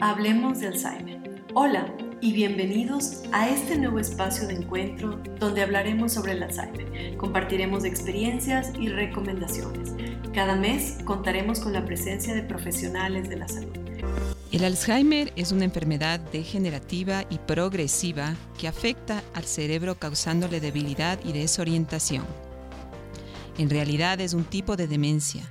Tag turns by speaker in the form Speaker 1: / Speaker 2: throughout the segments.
Speaker 1: Hablemos de Alzheimer. Hola y bienvenidos a este nuevo espacio de encuentro donde hablaremos sobre el Alzheimer. Compartiremos experiencias y recomendaciones. Cada mes contaremos con la presencia de profesionales de la salud.
Speaker 2: El Alzheimer es una enfermedad degenerativa y progresiva que afecta al cerebro causándole debilidad y desorientación. En realidad es un tipo de demencia.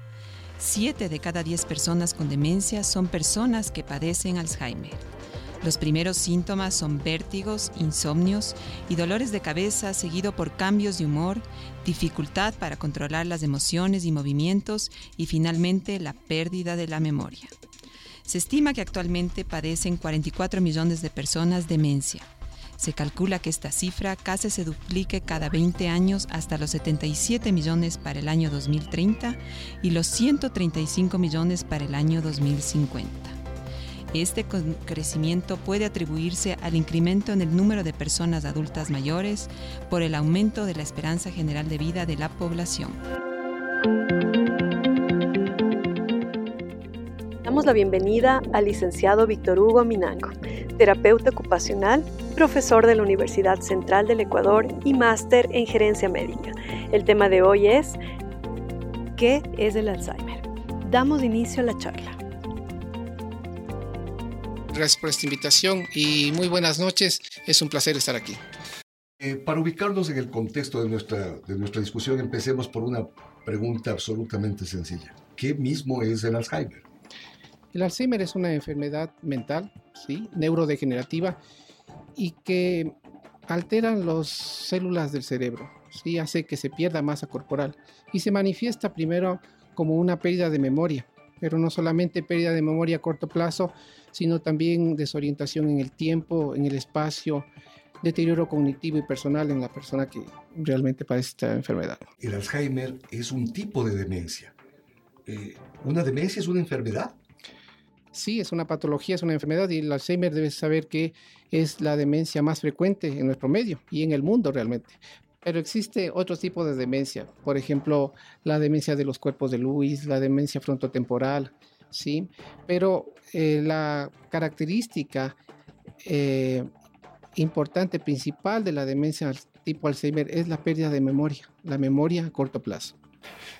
Speaker 2: Siete de cada diez personas con demencia son personas que padecen Alzheimer. Los primeros síntomas son vértigos, insomnios y dolores de cabeza seguido por cambios de humor, dificultad para controlar las emociones y movimientos y finalmente la pérdida de la memoria. Se estima que actualmente padecen 44 millones de personas demencia. Se calcula que esta cifra casi se duplique cada 20 años hasta los 77 millones para el año 2030 y los 135 millones para el año 2050. Este crecimiento puede atribuirse al incremento en el número de personas adultas mayores por el aumento de la esperanza general de vida de la población.
Speaker 1: Damos la bienvenida al licenciado Víctor Hugo Minango, terapeuta ocupacional, profesor de la Universidad Central del Ecuador y máster en gerencia médica. El tema de hoy es ¿qué es el Alzheimer? Damos inicio a la charla.
Speaker 3: Gracias por esta invitación y muy buenas noches. Es un placer estar aquí.
Speaker 4: Eh, para ubicarnos en el contexto de nuestra, de nuestra discusión, empecemos por una pregunta absolutamente sencilla. ¿Qué mismo es el Alzheimer?
Speaker 3: El Alzheimer es una enfermedad mental, ¿sí? neurodegenerativa, y que altera las células del cerebro, ¿sí? hace que se pierda masa corporal y se manifiesta primero como una pérdida de memoria, pero no solamente pérdida de memoria a corto plazo, sino también desorientación en el tiempo, en el espacio, deterioro cognitivo y personal en la persona que realmente padece esta enfermedad.
Speaker 4: El Alzheimer es un tipo de demencia. Eh, ¿Una demencia es una enfermedad?
Speaker 3: Sí, es una patología, es una enfermedad y el Alzheimer debe saber que es la demencia más frecuente en nuestro medio y en el mundo realmente. Pero existe otro tipo de demencia, por ejemplo, la demencia de los cuerpos de Lewis, la demencia frontotemporal, ¿sí? Pero eh, la característica eh, importante, principal de la demencia tipo Alzheimer es la pérdida de memoria, la memoria a corto plazo.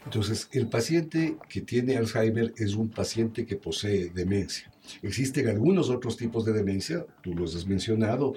Speaker 4: Entonces, el paciente que tiene Alzheimer es un paciente que posee demencia. Existen algunos otros tipos de demencia, tú los has mencionado,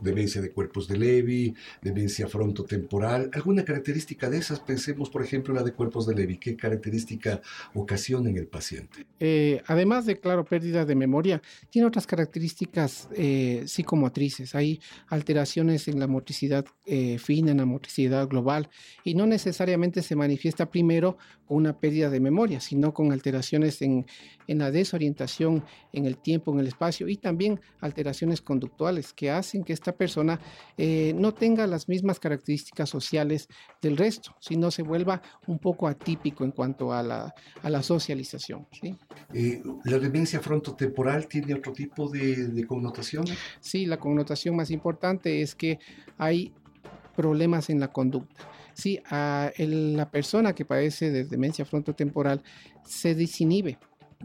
Speaker 4: demencia de cuerpos de Levy, demencia frontotemporal, alguna característica de esas, pensemos por ejemplo la de cuerpos de Levy, ¿qué característica ocasiona en el paciente?
Speaker 3: Eh, además de, claro, pérdida de memoria, tiene otras características eh, psicomotrices, hay alteraciones en la motricidad eh, fina, en la motricidad global, y no necesariamente se manifiesta primero con una pérdida de memoria, sino con alteraciones en, en la desorientación en el tiempo, en el espacio, y también alteraciones conductuales que hacen que esta persona eh, no tenga las mismas características sociales del resto, sino se vuelva un poco atípico en cuanto a la, a la socialización. ¿sí?
Speaker 4: Eh, ¿La demencia frontotemporal tiene otro tipo de, de connotación?
Speaker 3: Sí, la connotación más importante es que hay problemas en la conducta. Sí, a la persona que padece de demencia frontotemporal se desinhibe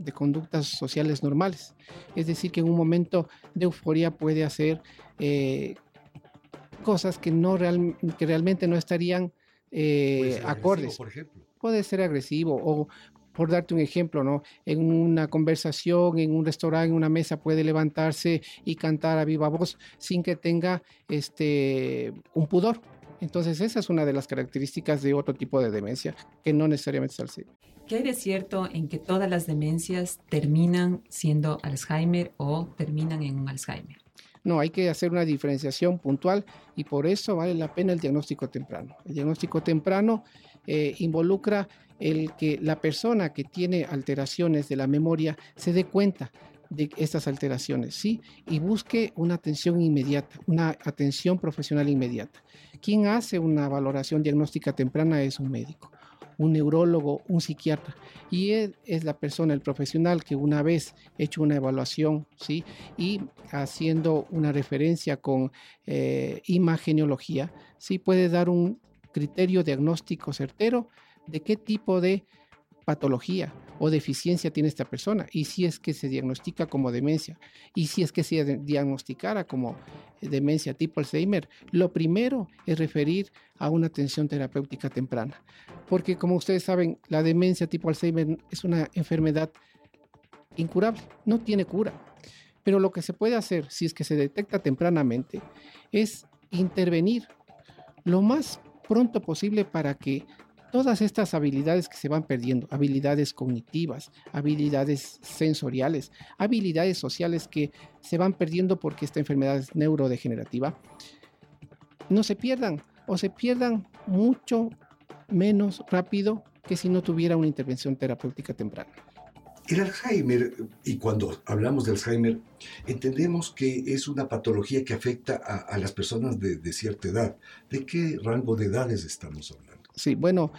Speaker 3: de conductas sociales normales. Es decir, que en un momento de euforia puede hacer eh, cosas que, no real, que realmente no estarían eh, acordes.
Speaker 4: Por ejemplo.
Speaker 3: Puede ser agresivo o por darte un ejemplo, ¿no? En una conversación, en un restaurante, en una mesa, puede levantarse y cantar a viva voz sin que tenga este, un pudor. Entonces, esa es una de las características de otro tipo de demencia que no necesariamente es Alzheimer.
Speaker 2: ¿Qué hay de cierto en que todas las demencias terminan siendo Alzheimer o terminan en un Alzheimer?
Speaker 3: No, hay que hacer una diferenciación puntual y por eso vale la pena el diagnóstico temprano. El diagnóstico temprano eh, involucra el que la persona que tiene alteraciones de la memoria se dé cuenta de estas alteraciones, ¿sí? Y busque una atención inmediata, una atención profesional inmediata. Quien hace una valoración diagnóstica temprana es un médico un neurólogo, un psiquiatra. Y él es la persona, el profesional que una vez hecho una evaluación, ¿sí? Y haciendo una referencia con eh, imagenología, ¿sí? Puede dar un criterio diagnóstico certero de qué tipo de patología o deficiencia tiene esta persona y si es que se diagnostica como demencia y si es que se diagnosticara como demencia tipo Alzheimer, lo primero es referir a una atención terapéutica temprana. Porque como ustedes saben, la demencia tipo Alzheimer es una enfermedad incurable, no tiene cura. Pero lo que se puede hacer si es que se detecta tempranamente es intervenir lo más pronto posible para que todas estas habilidades que se van perdiendo, habilidades cognitivas, habilidades sensoriales, habilidades sociales que se van perdiendo porque esta enfermedad es neurodegenerativa, no se pierdan o se pierdan mucho menos rápido que si no tuviera una intervención terapéutica temprana.
Speaker 4: El Alzheimer, y cuando hablamos de Alzheimer, entendemos que es una patología que afecta a, las personas de, cierta edad. ¿De qué rango de edades estamos hablando?
Speaker 3: Sí, bueno,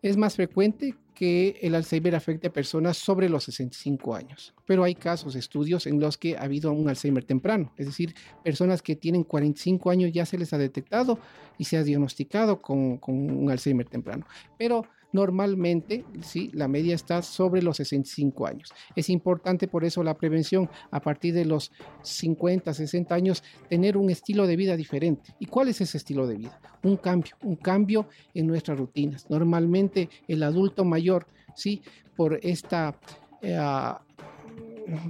Speaker 3: es más frecuente que el Alzheimer afecte a personas sobre los 65 años, pero hay casos, estudios en los que ha habido un Alzheimer temprano, es decir, personas que tienen 45 años ya se les ha detectado y se ha diagnosticado con, con un Alzheimer temprano. Pero Normalmente, sí, la media está sobre los 65 años. Es importante por eso la prevención a partir de los 50, 60 años, tener un estilo de vida diferente. ¿Y cuál es ese estilo de vida? Un cambio, un cambio en nuestras rutinas. Normalmente el adulto mayor, sí, por esta, eh,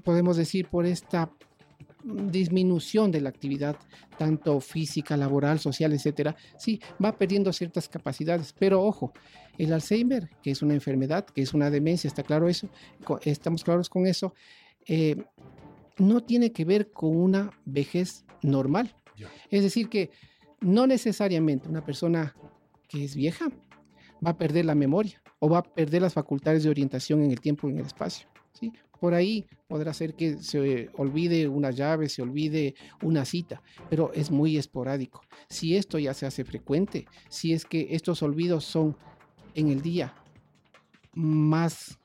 Speaker 3: podemos decir, por esta disminución de la actividad, tanto física, laboral, social, etcétera, sí, va perdiendo ciertas capacidades. Pero ojo, el Alzheimer, que es una enfermedad, que es una demencia, está claro eso, estamos claros con eso, eh, no tiene que ver con una vejez normal. Es decir, que no necesariamente una persona que es vieja va a perder la memoria o va a perder las facultades de orientación en el tiempo y en el espacio. Por ahí podrá ser que se olvide una llave, se olvide una cita, pero es muy esporádico. Si esto ya se hace frecuente, si es que estos olvidos son en el día más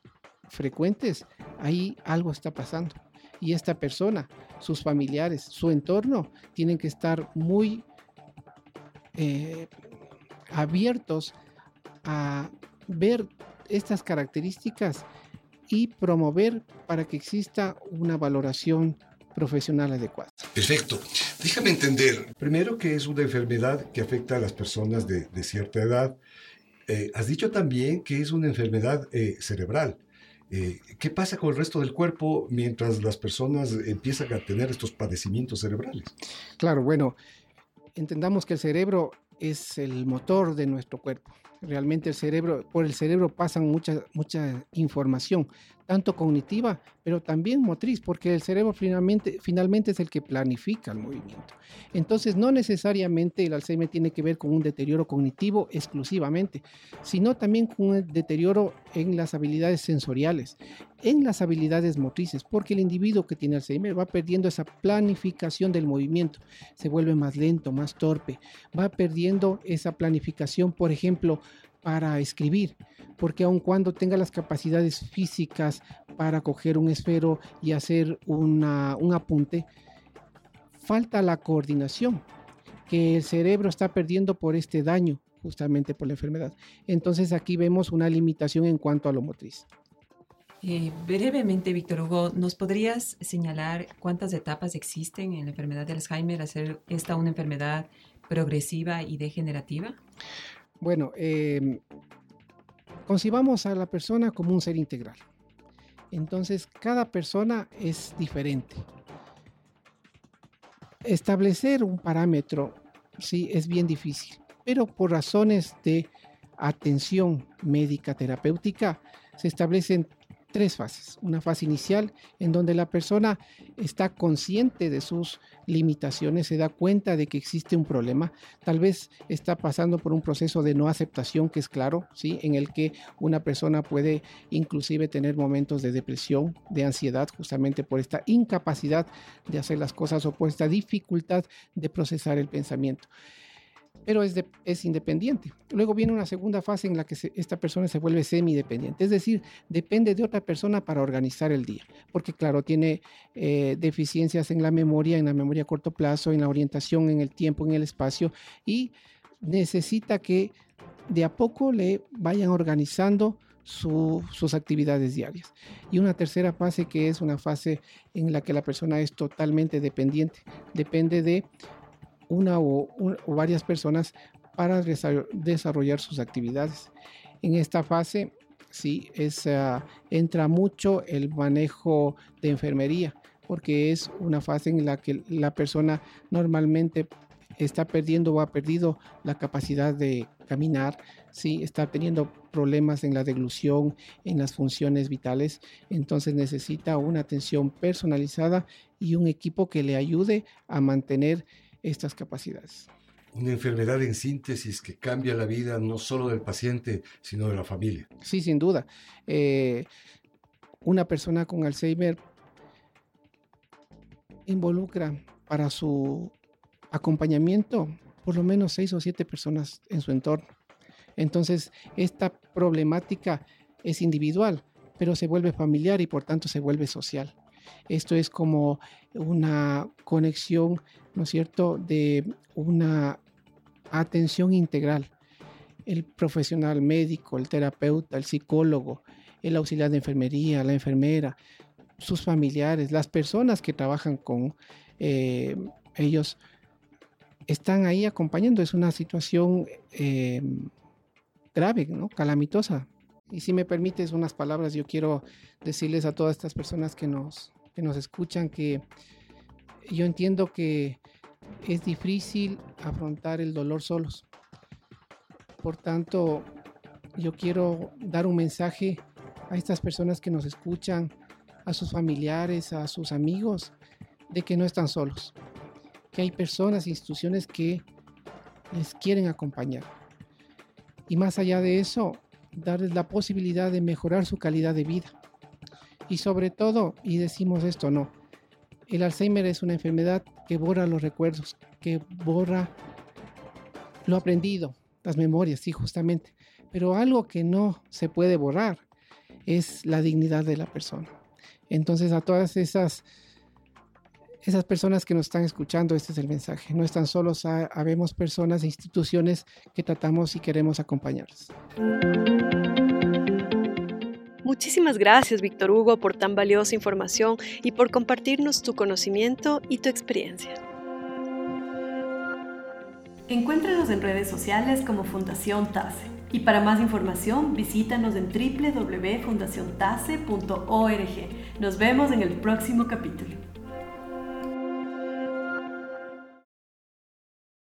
Speaker 3: frecuentes, ahí algo está pasando. Y esta persona, sus familiares, su entorno, tienen que estar muy eh, abiertos a ver estas características y promover para que exista una valoración profesional adecuada.
Speaker 4: Perfecto. Déjame entender, primero que es una enfermedad que afecta a las personas de, cierta edad. Eh, has dicho también que es una enfermedad eh, cerebral. Eh, ¿Qué pasa con el resto del cuerpo mientras las personas empiezan a tener estos padecimientos cerebrales?
Speaker 3: Claro, bueno, entendamos que el cerebro es el motor de nuestro cuerpo. Realmente el cerebro, por el cerebro pasan mucha, mucha información, tanto cognitiva, pero también motriz, porque el cerebro finalmente, finalmente es el que planifica el movimiento. Entonces, no necesariamente el Alzheimer tiene que ver con un deterioro cognitivo exclusivamente, sino también con un deterioro en las habilidades sensoriales, en las habilidades motrices, porque el individuo que tiene Alzheimer va perdiendo esa planificación del movimiento, se vuelve más lento, más torpe, va perdiendo esa planificación, por ejemplo, para escribir, porque aun cuando tenga las capacidades físicas para coger un esfero y hacer un apunte, falta la coordinación que el cerebro está perdiendo por este daño, justamente por la enfermedad. Entonces aquí vemos una limitación en cuanto a lo motriz.
Speaker 2: Eh, brevemente, Víctor Hugo, ¿nos podrías señalar cuántas etapas existen en la enfermedad de Alzheimer, hacer esta una enfermedad progresiva y degenerativa?
Speaker 3: Bueno, em, concibamos a la persona como un ser integral. Entonces, cada persona es diferente. Establecer un parámetro, sí, es bien difícil, pero por razones de atención médica terapéutica se establecen tres fases. Una fase inicial en donde la persona está consciente de sus limitaciones, se da cuenta de que existe un problema, tal vez está pasando por un proceso de no aceptación que es claro, ¿sí? en el que una persona puede inclusive tener momentos de depresión, de ansiedad, justamente por esta incapacidad de hacer las cosas o por esta dificultad de procesar el pensamiento pero es, es independiente. Luego viene una segunda fase en la que esta persona se vuelve semidependiente, es decir, depende de otra persona para organizar el día, porque claro, tiene eh, deficiencias en la memoria, en la memoria a corto plazo, en la orientación, en el tiempo, en el espacio, y necesita que de a poco le vayan organizando sus actividades diarias. Y una tercera fase que es una fase en la que la persona es totalmente dependiente, depende de una o, varias personas para desarrollar sus actividades. En esta fase, sí, es, ah, entra mucho el manejo de enfermería, porque es una fase en la que la persona normalmente está perdiendo o ha perdido la capacidad de caminar, ¿sí? está teniendo problemas en la deglución, en las funciones vitales, entonces necesita una atención personalizada y un equipo que le ayude a mantener estas capacidades.
Speaker 4: Una enfermedad en síntesis que cambia la vida no solo del paciente, sino de la familia.
Speaker 3: Sí, sin duda. Eh, una persona con Alzheimer involucra para su acompañamiento por lo menos seis o siete personas en su entorno. Entonces, esta problemática es individual, pero se vuelve familiar y por tanto se vuelve social. Esto es como una conexión, ¿no es cierto?, de una atención integral. El profesional médico, el terapeuta, el psicólogo, el auxiliar de enfermería, la enfermera, sus familiares, las personas que trabajan con eh, ellos están ahí acompañando. Es una situación eh, grave, ¿no? calamitosa. Y si me permites unas palabras, yo quiero decirles a todas estas personas que nos, que nos escuchan que yo entiendo que es difícil afrontar el dolor solos. Por tanto, yo quiero dar un mensaje a estas personas que nos escuchan, a sus familiares, a sus amigos, de que no están solos que hay personas e instituciones que les quieren acompañar. Y más allá de eso, darles la posibilidad de mejorar su calidad de vida. Y sobre todo, y decimos esto, no, el Alzheimer es una enfermedad que borra los recuerdos, que borra lo aprendido, las memorias, sí, justamente. Pero algo que no se puede borrar es la dignidad de la persona. Entonces a todas esas esas personas que nos están escuchando, este es el mensaje. No están solos, habemos personas e instituciones que tratamos y queremos acompañarles.
Speaker 1: Muchísimas gracias, Víctor Hugo, por tan valiosa información y por compartirnos tu conocimiento y tu experiencia. Encuéntranos en redes sociales como Fundación TASE. Y para más información, visítanos en www.fundaciontase.org. Nos vemos en el próximo capítulo.